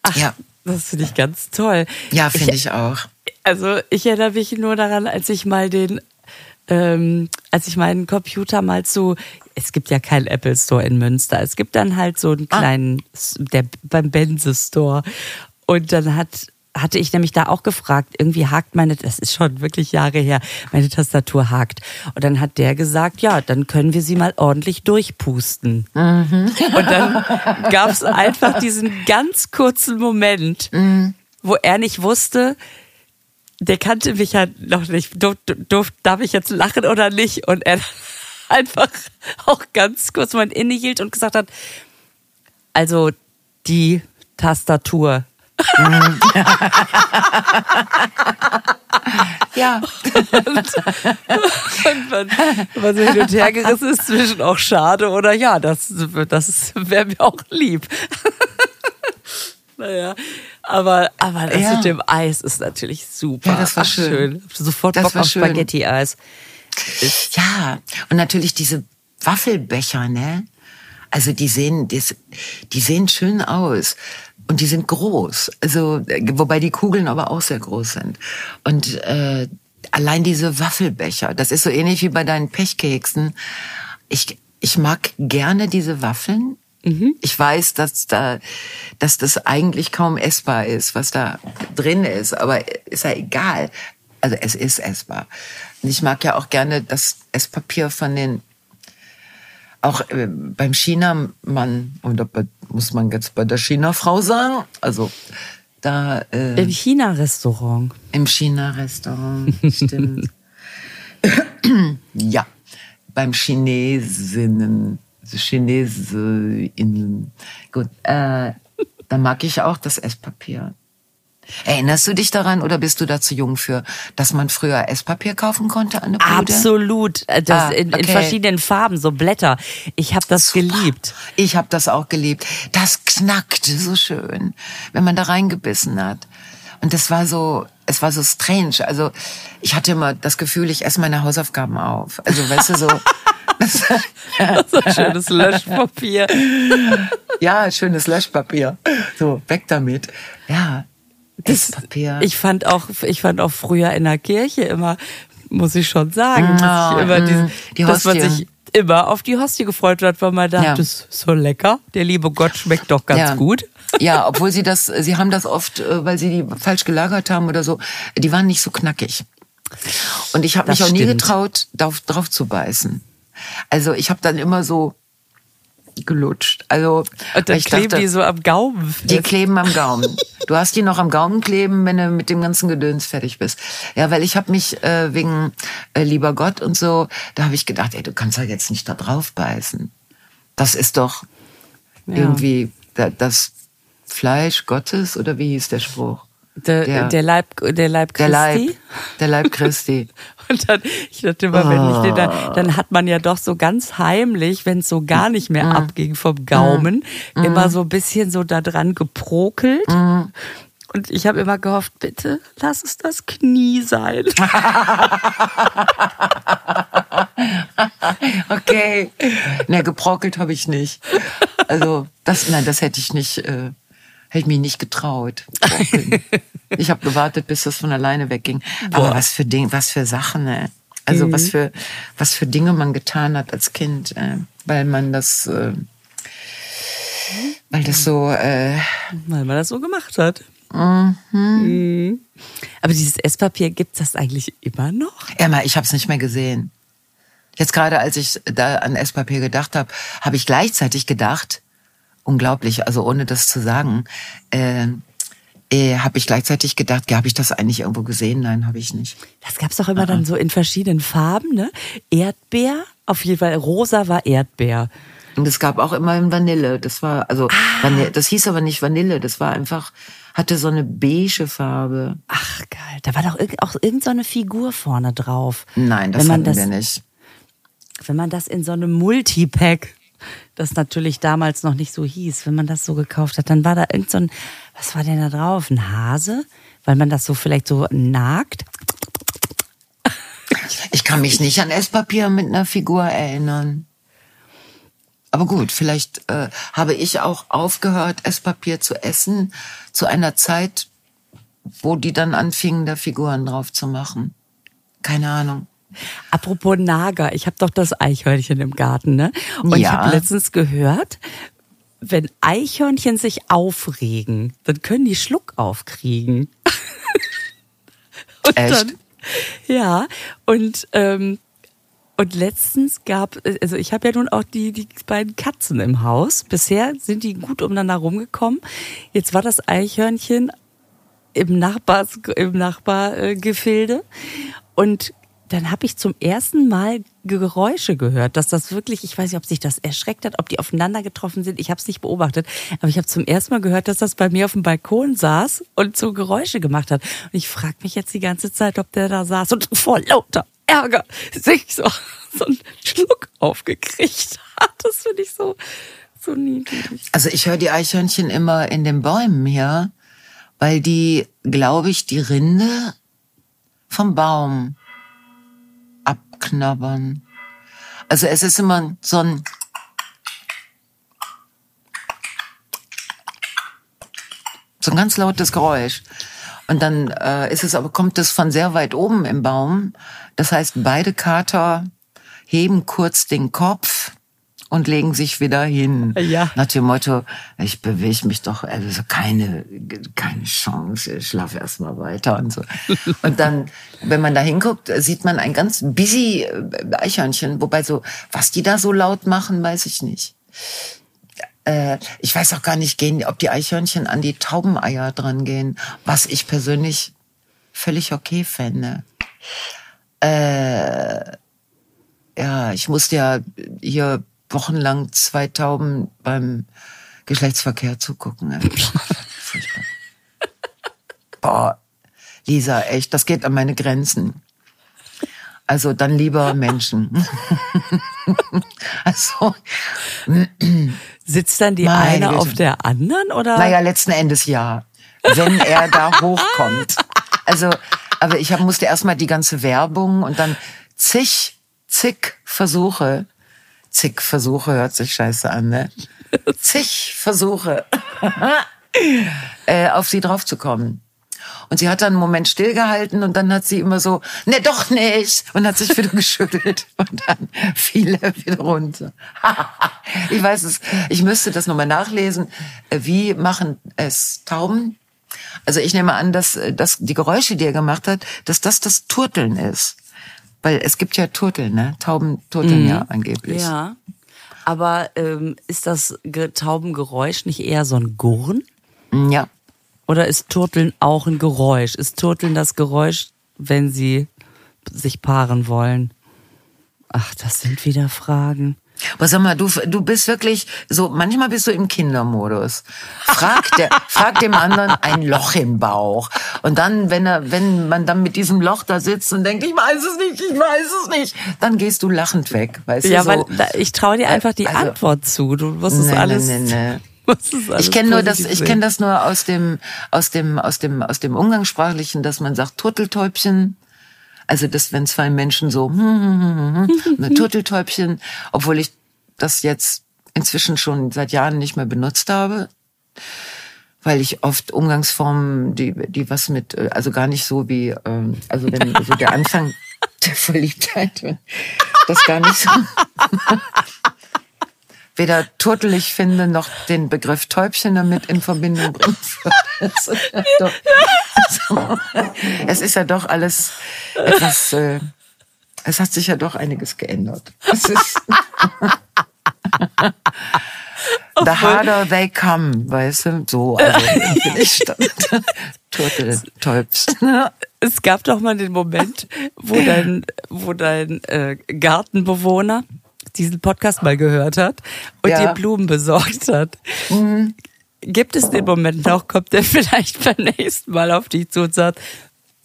Ach, ja. das finde ich ganz toll. Ja, finde ich, ich auch. Also ich erinnere mich nur daran, als ich mal den ähm, als ich meinen Computer mal zu, es gibt ja keinen Apple Store in Münster, es gibt dann halt so einen ah. kleinen, ah. der beim Benze Store. Und dann hat hatte ich nämlich da auch gefragt, irgendwie hakt meine, das ist schon wirklich Jahre her, meine Tastatur hakt. Und dann hat der gesagt, ja, dann können wir sie mal ordentlich durchpusten. Mhm. Und dann gab es einfach diesen ganz kurzen Moment, mhm. wo er nicht wusste, der kannte mich ja noch nicht. Durf, durf, darf ich jetzt lachen oder nicht? Und er einfach auch ganz kurz mal innehielt und gesagt hat, also die Tastatur. ja. Und, und man, man so hin und her gerissen ist zwischen auch schade oder ja, das, das wäre mir auch lieb. naja. Aber, aber das ja. mit dem Eis ist natürlich super. Ja, das war Ach, schön. schön. Sofort das Bock auf Spaghetti-Eis. Ja, und natürlich diese Waffelbecher, ne? Also die sehen, die, die sehen schön aus. Und die sind groß. Also, wobei die Kugeln aber auch sehr groß sind. Und äh, allein diese Waffelbecher, das ist so ähnlich wie bei deinen Pechkeksen. Ich, ich mag gerne diese Waffeln, Mhm. Ich weiß, dass da, dass das eigentlich kaum essbar ist, was da drin ist, aber ist ja egal. Also es ist essbar. Und ich mag ja auch gerne das Esspapier von den auch äh, beim China-Mann, oder muss man jetzt bei der China-Frau sagen, also da... Äh, Im China-Restaurant. Im China-Restaurant, stimmt. ja, beim Chinesinnen, Chinesinnen. Gut, äh, da mag ich auch das Esspapier. Erinnerst du dich daran oder bist du da zu jung für, dass man früher Esspapier kaufen konnte an der Bude? Absolut, äh, das ah, in, in, verschiedenen Farben, so Blätter. Ich habe das Super. geliebt. Ich habe das auch geliebt. Das knackte so schön, wenn man da reingebissen hat. Und das war so, es war so strange. Also ich hatte immer das Gefühl, ich esse meine Hausaufgaben auf. Also weißt du so. so schönes Löschpapier. ja, schönes Löschpapier. So, weg damit. Ja, das, Papier. Ich fand auch, ich fand auch früher in der Kirche immer, muss ich schon sagen, dass ich immer diesen, die dass man sich immer auf die Hostie gefreut hat, weil man dachte, ja. das ist so lecker. Der liebe Gott schmeckt doch ganz ja. gut. Ja, obwohl sie das, sie haben das oft, äh, weil sie die falsch gelagert haben oder so, die waren nicht so knackig. Und ich habe mich auch stimmt. nie getraut, drauf, drauf zu beißen. Also ich habe dann immer so gelutscht. Also und dann kleben dachte, die so am Gaumen. Fest. Die kleben am Gaumen. Du hast die noch am Gaumen kleben, wenn du mit dem ganzen Gedöns fertig bist. Ja, weil ich habe mich äh, wegen äh, lieber Gott und so, da habe ich gedacht, ey, du kannst ja jetzt nicht da drauf beißen. Das ist doch ja. irgendwie das Fleisch Gottes oder wie hieß der Spruch? Der, der, der, Leib, der Leib Christi. Der Leib, der Leib Christi. Und dann, ich dachte immer, wenn ich den da, dann hat man ja doch so ganz heimlich, wenn es so gar nicht mehr mm. abging vom Gaumen, mm. immer so ein bisschen so da dran geprokelt. Mm. Und ich habe immer gehofft, bitte lass es das Knie sein. okay. Ne, geprockelt habe ich nicht. Also, das, nein, das hätte ich nicht. Äh Hätte ich mich nicht getraut. ich habe gewartet, bis das von alleine wegging. Aber was für Dinge, was für Sachen, ne? Also mhm. was für was für Dinge man getan hat als Kind, äh, weil man das, äh, weil das so, äh, weil man das so gemacht hat. Mhm. Mhm. Aber dieses Esspapier gibt das eigentlich immer noch? Emma, ich habe es nicht mehr gesehen. Jetzt gerade, als ich da an Esspapier gedacht habe, habe ich gleichzeitig gedacht, unglaublich, also ohne das zu sagen, äh, äh, habe ich gleichzeitig gedacht, habe ich das eigentlich irgendwo gesehen? Nein, habe ich nicht. Das gab's doch immer uh dann so in verschiedenen Farben, ne? Erdbeer, auf jeden Fall rosa war Erdbeer. Und es gab auch immer in Vanille. Das war also ah. Vanille, das hieß aber nicht Vanille, das war einfach hatte so eine beige Farbe. Ach geil, da war doch auch irgendeine so Figur vorne drauf. Nein, das hatten das, wir nicht. Wenn man das in so einem Multipack das natürlich damals noch nicht so hieß, wenn man das so gekauft hat, dann war da irgend so ein, was war denn da drauf? Ein Hase? Weil man das so vielleicht so nagt. Ich kann mich nicht an Esspapier mit einer Figur erinnern. Aber gut, vielleicht äh, habe ich auch aufgehört, Esspapier zu essen zu einer Zeit, wo die dann anfingen, da Figuren drauf zu machen. Keine Ahnung. Apropos Nager, ich habe doch das Eichhörnchen im Garten, ne? Und ja. ich habe letztens gehört, wenn Eichhörnchen sich aufregen, dann können die Schluck aufkriegen. und Echt? Dann, ja, und ähm, und letztens gab, also ich habe ja nun auch die, die beiden Katzen im Haus. Bisher sind die gut umeinander rumgekommen. Jetzt war das Eichhörnchen im Nachbars, im Nachbargefilde und dann habe ich zum ersten Mal Geräusche gehört, dass das wirklich, ich weiß nicht, ob sich das erschreckt hat, ob die aufeinander getroffen sind. Ich habe es nicht beobachtet, aber ich habe zum ersten Mal gehört, dass das bei mir auf dem Balkon saß und so Geräusche gemacht hat. Und ich frage mich jetzt die ganze Zeit, ob der da saß und vor lauter Ärger sich so, so einen Schluck aufgekriegt hat. Das finde ich so, so niedlich. Also ich höre die Eichhörnchen immer in den Bäumen hier, weil die, glaube ich, die Rinde vom Baum abknabbern. Also es ist immer so ein so ein ganz lautes Geräusch. Und dann äh, ist es aber kommt es von sehr weit oben im Baum. Das heißt, beide Kater heben kurz den Kopf und legen sich wieder hin. Ja. Nach dem Motto, ich bewege mich doch, also keine, keine Chance, ich schlafe erstmal weiter und so. und dann, wenn man da hinguckt, sieht man ein ganz busy äh, Eichhörnchen, wobei so, was die da so laut machen, weiß ich nicht. Äh, ich weiß auch gar nicht, gehen, ob die Eichhörnchen an die Taubeneier dran gehen, was ich persönlich völlig okay fände. Äh, ja, ich musste ja hier wochenlang zwei Tauben beim Geschlechtsverkehr zugucken. Boah, Lisa, echt, das geht an meine Grenzen. Also dann lieber Menschen. also sitzt dann die eine Güte. auf der anderen oder? Naja, letzten Endes ja, wenn er da hochkommt. Also, aber ich hab, musste erstmal die ganze Werbung und dann zig, zig Versuche. Zig Versuche hört sich scheiße an, ne? Zig Versuche, äh, auf sie draufzukommen. Und sie hat dann einen Moment stillgehalten und dann hat sie immer so, ne, doch nicht. Und hat sich wieder geschüttelt und dann fiel er wieder runter. ich weiß es, ich müsste das nochmal nachlesen. Wie machen es Tauben? Also ich nehme an, dass, dass die Geräusche, die er gemacht hat, dass das das Turteln ist. Weil es gibt ja Turteln, ne? Tauben turteln mhm. ja angeblich. Ja. Aber ähm, ist das Taubengeräusch nicht eher so ein Gurren? Ja. Oder ist Turteln auch ein Geräusch? Ist Turteln das Geräusch, wenn sie sich paaren wollen? Ach, das sind wieder Fragen. Aber sag mal, du, du bist wirklich so, manchmal bist du im Kindermodus. Frag, der, frag dem anderen ein Loch im Bauch. Und dann, wenn er, wenn man dann mit diesem Loch da sitzt und denkt, ich weiß es nicht, ich weiß es nicht, dann gehst du lachend weg, weißt ja, du? Ja, so. weil ich traue dir einfach die also, Antwort zu. Du musst es alles. Nee, nee, nee ich kenne nur das, ich kenne das nur aus dem, aus dem, aus dem, aus dem Umgangssprachlichen, dass man sagt Turteltäubchen. Also das, wenn zwei Menschen so hm, hm, hm, hm, Turteltäubchen, obwohl ich das jetzt inzwischen schon seit Jahren nicht mehr benutzt habe, weil ich oft Umgangsformen, die, die was mit, also gar nicht so wie, ähm, also wenn so der Anfang der Verliebtheit, das gar nicht so weder turtelig finde noch den Begriff Täubchen damit in Verbindung bringen würde. Also, es ist ja doch alles etwas, äh, es hat sich ja doch einiges geändert. Es ist The harder they come, weißt du, so, also bin ich Turteltäubchen. Es gab doch mal den Moment, wo dein, wo dein äh, Gartenbewohner diesen Podcast mal gehört hat und ja. dir Blumen besorgt hat. Mhm. Gibt es den Moment noch, kommt der vielleicht beim nächsten Mal auf dich zu und sagt,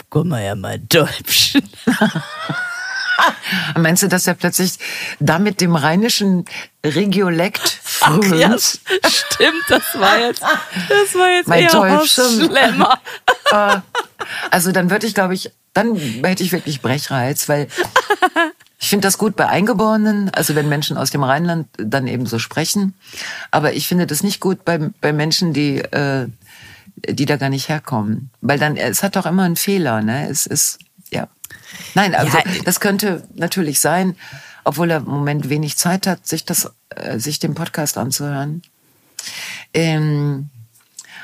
guck mal ja mal Däubchen. Meinst du, dass er plötzlich da mit dem rheinischen Regiolekt frönt? Ja, stimmt, das war jetzt, das war jetzt mein eher schlimmer. Äh, also dann würde ich, glaube ich, dann hätte ich wirklich Brechreiz, weil ich finde das gut bei Eingeborenen, also wenn Menschen aus dem Rheinland dann eben so sprechen. Aber ich finde das nicht gut bei, bei Menschen, die, äh, die da gar nicht herkommen. Weil dann, es hat doch immer einen Fehler, ne? Es ist, ja. Nein, also ja. das könnte natürlich sein, obwohl er im Moment wenig Zeit hat, sich das, äh, sich den Podcast anzuhören. Ähm,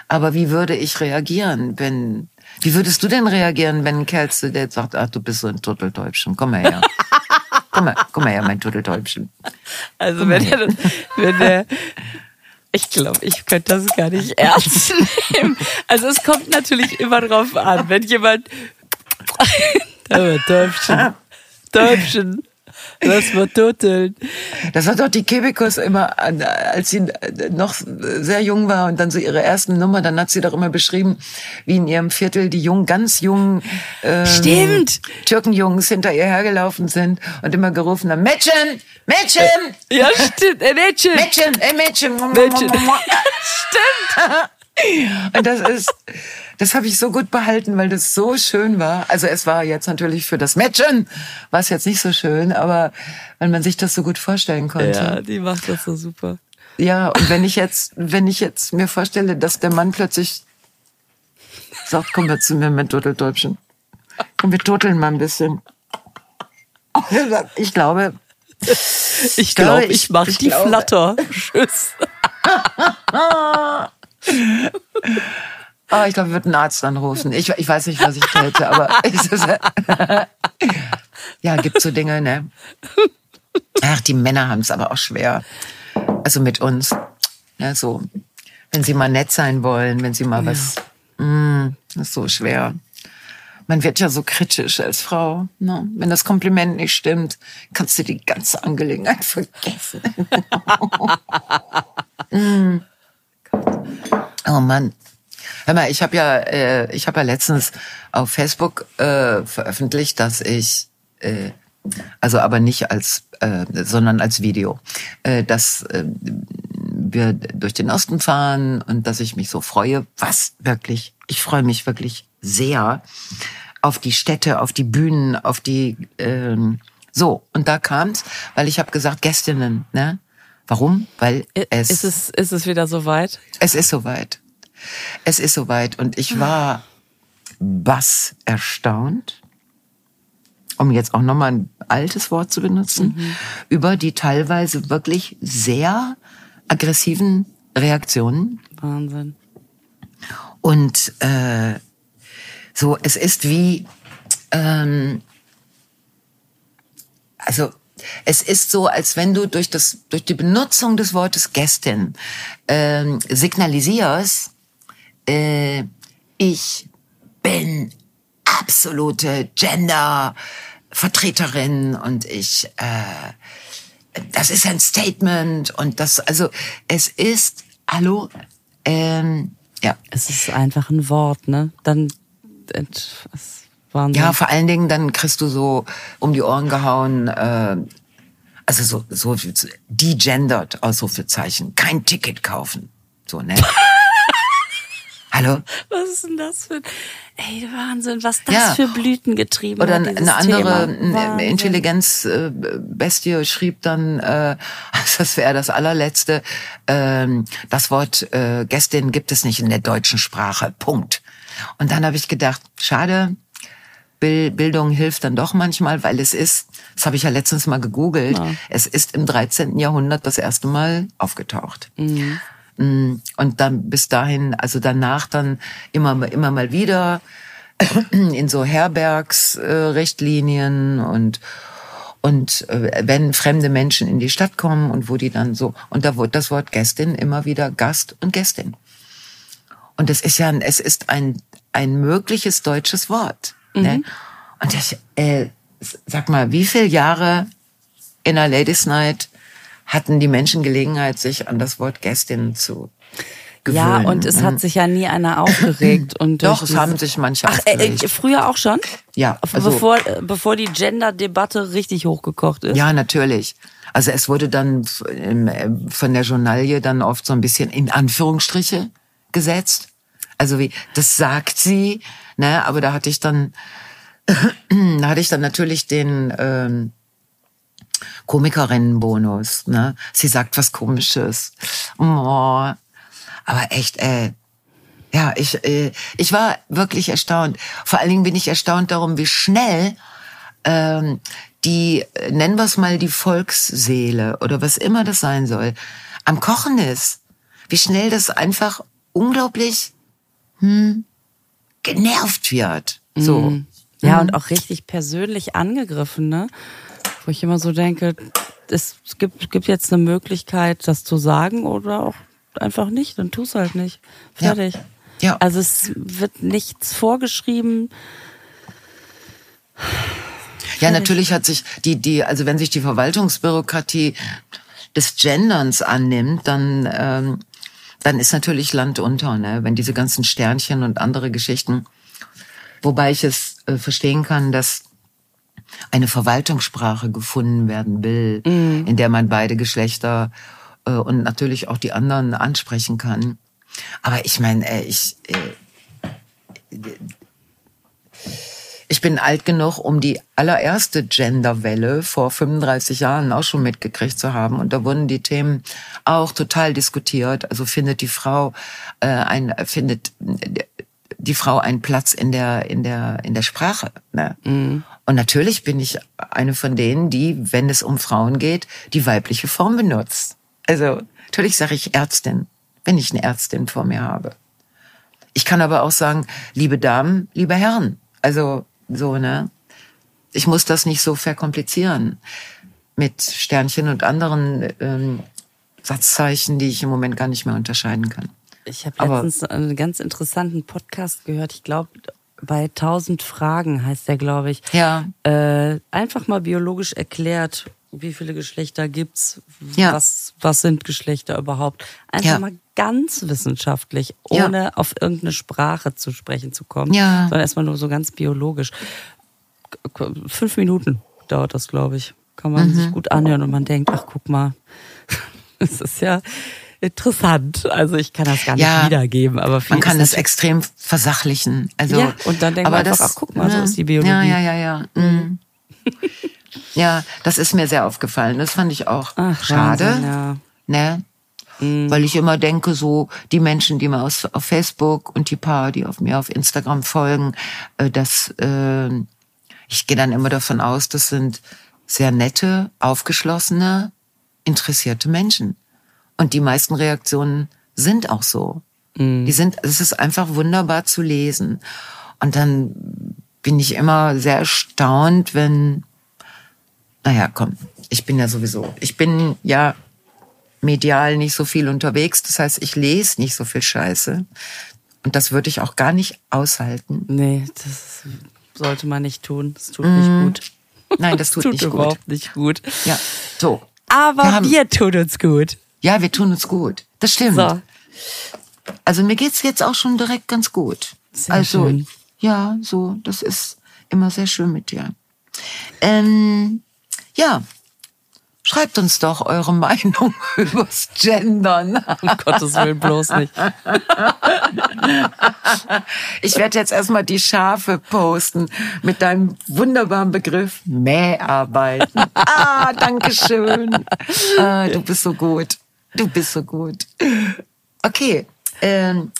aber wie würde ich reagieren, wenn, wie würdest du denn reagieren, wenn ein Kerl zu dir sagt, ach, du bist so ein Turteltäubchen, komm mal her. Guck mal, guck mal her, mein Turteltäubchen. Also wenn er, wenn er, ich glaube, ich könnte das gar nicht ernst nehmen. Also es kommt natürlich immer drauf an, wenn jemand, Täubchen, Täubchen, Lass mal turteln. Das hat doch die Kebekus immer, als sie noch sehr jung war und dann so ihre ersten Nummer, dann hat sie doch immer beschrieben, wie in ihrem Viertel die jungen, ganz jungen ähm, Stimmt. Türkenjungs hinter ihr hergelaufen sind und immer gerufen haben, Mädchen, Mädchen! Ja, stimmt, äh, Mädchen. Mädchen, äh, Mädchen. Mädchen. stimmt. Und das ist, das habe ich so gut behalten, weil das so schön war. Also es war jetzt natürlich für das Matchen, war es jetzt nicht so schön, aber weil man sich das so gut vorstellen konnte. Ja, die macht das so super. Ja, und wenn ich jetzt, wenn ich jetzt mir vorstelle, dass der Mann plötzlich sagt, komm wir zu mir mit Turteltäubchen. Komm, wir turteln mal ein bisschen. Ich glaube, ich glaube, ich, ich mach ich die glaube. Flatter. Tschüss. Oh, ich glaube, wir würden einen Arzt anrufen. Ich, ich weiß nicht, was ich täte, aber ist, ja, gibt so Dinge, ne? Ach, die Männer haben es aber auch schwer. Also mit uns. Ja, so, wenn sie mal nett sein wollen, wenn sie mal ja. was, mm, das ist so schwer. man wird ja so kritisch als Frau. Ne? Wenn das Kompliment nicht stimmt, kannst du die ganze Angelegenheit vergessen. mm. Oh Mann. Hör mal, ich habe ja, äh, ich habe ja letztens auf Facebook äh, veröffentlicht, dass ich, äh, also aber nicht als, äh, sondern als Video, äh, dass äh, wir durch den Osten fahren und dass ich mich so freue. Was wirklich? Ich freue mich wirklich sehr auf die Städte, auf die Bühnen, auf die ähm, so. Und da kam's, weil ich habe gesagt Gästinnen. Ne? Warum? Weil es ist es ist es wieder soweit. Es ist soweit. Es ist soweit und ich war bass erstaunt, um jetzt auch nochmal ein altes Wort zu benutzen, mhm. über die teilweise wirklich sehr aggressiven Reaktionen. Wahnsinn. Und äh, so, es ist wie, ähm, also es ist so, als wenn du durch das durch die Benutzung des Wortes Gästin ähm, signalisierst, äh, ich bin absolute Gender-Vertreterin und ich äh, das ist ein Statement und das, also es ist, hallo, ähm, ja. Es ist einfach ein Wort, ne? Dann etwas Wahnsinn. Ja, vor allen Dingen dann kriegst du so um die Ohren gehauen, äh, also so, so degendert, Ausrufezeichen, kein Ticket kaufen. So, ne? Hallo? Was ist denn das für Ey, Wahnsinn, was das ja. für Blüten getrieben Oder hat. Oder eine andere Intelligenzbestie schrieb dann, äh, das wäre das allerletzte, äh, das Wort äh, Gästin gibt es nicht in der deutschen Sprache. Punkt. Und dann habe ich gedacht, schade, Bildung hilft dann doch manchmal, weil es ist, das habe ich ja letztens mal gegoogelt, ja. es ist im 13. Jahrhundert das erste Mal aufgetaucht. Mhm. Mm, und dann bis dahin, also danach dann immer, immer mal wieder in so Herbergsrichtlinien und und äh, wenn fremde Menschen in die Stadt kommen und wo die dann so und da wird das Wort Gästin immer wieder Gast und Gästin. Und es ist ja es ist ein ein mögliches deutsches Wort. Ne? Mhm. Ne? Und ich äh, sag mal, wie viele Jahre in a Ladies Night hatten die Menschen Gelegenheit, sich an das Wort Gästin zu gewöhnen. Ja, und es hat sich ja nie einer aufgeregt. Und Doch, es haben sich manche Ach, äh, äh, früher auch schon? Ja. Also, bevor, äh, bevor die Gender-Debatte richtig hochgekocht ist? Ja, natürlich. Also es wurde dann äh, von der Journalie dann oft so ein bisschen in Anführungsstriche gesetzt. Also wie, das sagt sie, ne, aber da hatte ich dann, da hatte ich dann natürlich den, ähm, Komikerinnenbonus. Ne? Sie sagt was Komisches. Oh. Aber echt, ey. Ja, ich, äh, ich war wirklich erstaunt. Vor allen Dingen bin ich erstaunt darum, wie schnell ähm, die, nennen wir es mal die Volksseele oder was immer das sein soll, am Kochen ist. Wie schnell das einfach unglaublich hm, genervt wird. So. Mm. Ja, mhm. und auch richtig persönlich angegriffen, ne? Wo ich immer so denke, es gibt, gibt jetzt eine Möglichkeit, das zu sagen oder auch einfach nicht, dann tu es halt nicht. Fertig. Ja. ja. Also es wird nichts vorgeschrieben. Ja, natürlich hat sich die, die, also wenn sich die Verwaltungsbürokratie des Genderns annimmt, dann, ähm, dann ist natürlich Land unter, ne? wenn diese ganzen Sternchen und andere Geschichten. Wobei ich es äh, verstehen kann, dass eine Verwaltungssprache gefunden werden will, mhm. in der man beide Geschlechter äh, und natürlich auch die anderen ansprechen kann. Aber ich meine, äh, ich, äh, ich bin alt genug, um die allererste Genderwelle vor 35 Jahren auch schon mitgekriegt zu haben. Und da wurden die Themen auch total diskutiert. Also findet die Frau äh, ein, findet die Frau einen Platz in der in der in der Sprache. Ne? Mhm. Und natürlich bin ich eine von denen, die, wenn es um Frauen geht, die weibliche Form benutzt. Also natürlich sage ich Ärztin, wenn ich eine Ärztin vor mir habe. Ich kann aber auch sagen, liebe Damen, liebe Herren. Also so, ne? Ich muss das nicht so verkomplizieren mit Sternchen und anderen ähm, Satzzeichen, die ich im Moment gar nicht mehr unterscheiden kann. Ich habe letztens einen ganz interessanten Podcast gehört. Ich glaube, bei 1000 Fragen heißt der, glaube ich. Ja. Äh, einfach mal biologisch erklärt, wie viele Geschlechter gibt's, ja. was, was sind Geschlechter überhaupt. Einfach ja. mal ganz wissenschaftlich, ohne ja. auf irgendeine Sprache zu sprechen zu kommen, ja. sondern erstmal nur so ganz biologisch. Fünf Minuten dauert das, glaube ich. Kann man mhm. sich gut anhören und man denkt, ach guck mal, es ist ja interessant. Also ich kann das gar nicht ja, wiedergeben, aber man kann es extrem versachlichen. Also ja, und dann denkt man einfach, das, ach guck mal, ja, so ist die Biologie. Ja, ja, ja, ja. Mhm. ja, das ist mir sehr aufgefallen. Das fand ich auch ach, schade. Wahnsinn, ja. Ne? Mhm. Weil ich immer denke, so die Menschen, die mir aus, auf Facebook und die paar, die auf mir auf Instagram folgen, dass äh, ich gehe dann immer davon aus, das sind sehr nette, aufgeschlossene, interessierte Menschen. Und die meisten Reaktionen sind auch so. Mhm. Die sind, es ist einfach wunderbar zu lesen. Und dann bin ich immer sehr erstaunt, wenn, naja, komm, ich bin ja sowieso, ich bin ja medial nicht so viel unterwegs. Das heißt, ich lese nicht so viel Scheiße. Und das würde ich auch gar nicht aushalten. Nee, das sollte man nicht tun. Das tut mm. nicht gut. Nein, das tut, tut nicht überhaupt gut. nicht gut. Ja, so. Aber wir, haben, wir tun uns gut. Ja, wir tun uns gut. Das stimmt. So. Also mir geht's jetzt auch schon direkt ganz gut. Sehr also schön. ja, so, das ist immer sehr schön mit dir. Ähm, ja, Schreibt uns doch eure Meinung übers Gendern. Um Gottes Willen bloß nicht. Ich werde jetzt erstmal die Schafe posten mit deinem wunderbaren Begriff Mäharbeiten. Ah, danke schön. Ah, du bist so gut. Du bist so gut. Okay. Ähm,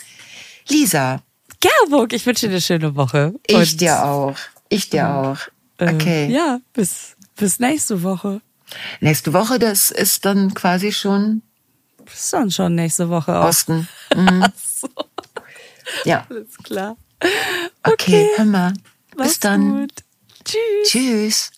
Lisa. Gerburg, ich wünsche dir eine schöne Woche. Ich dir auch. Ich dir auch. Äh, okay. Äh, ja, bis, bis nächste Woche. Nächste Woche, das ist dann quasi schon. Das ist dann schon nächste Woche auch. Osten. Mhm. so. Ja. Alles klar. Okay, okay hör mal. Bis dann. Gut. Tschüss. Tschüss.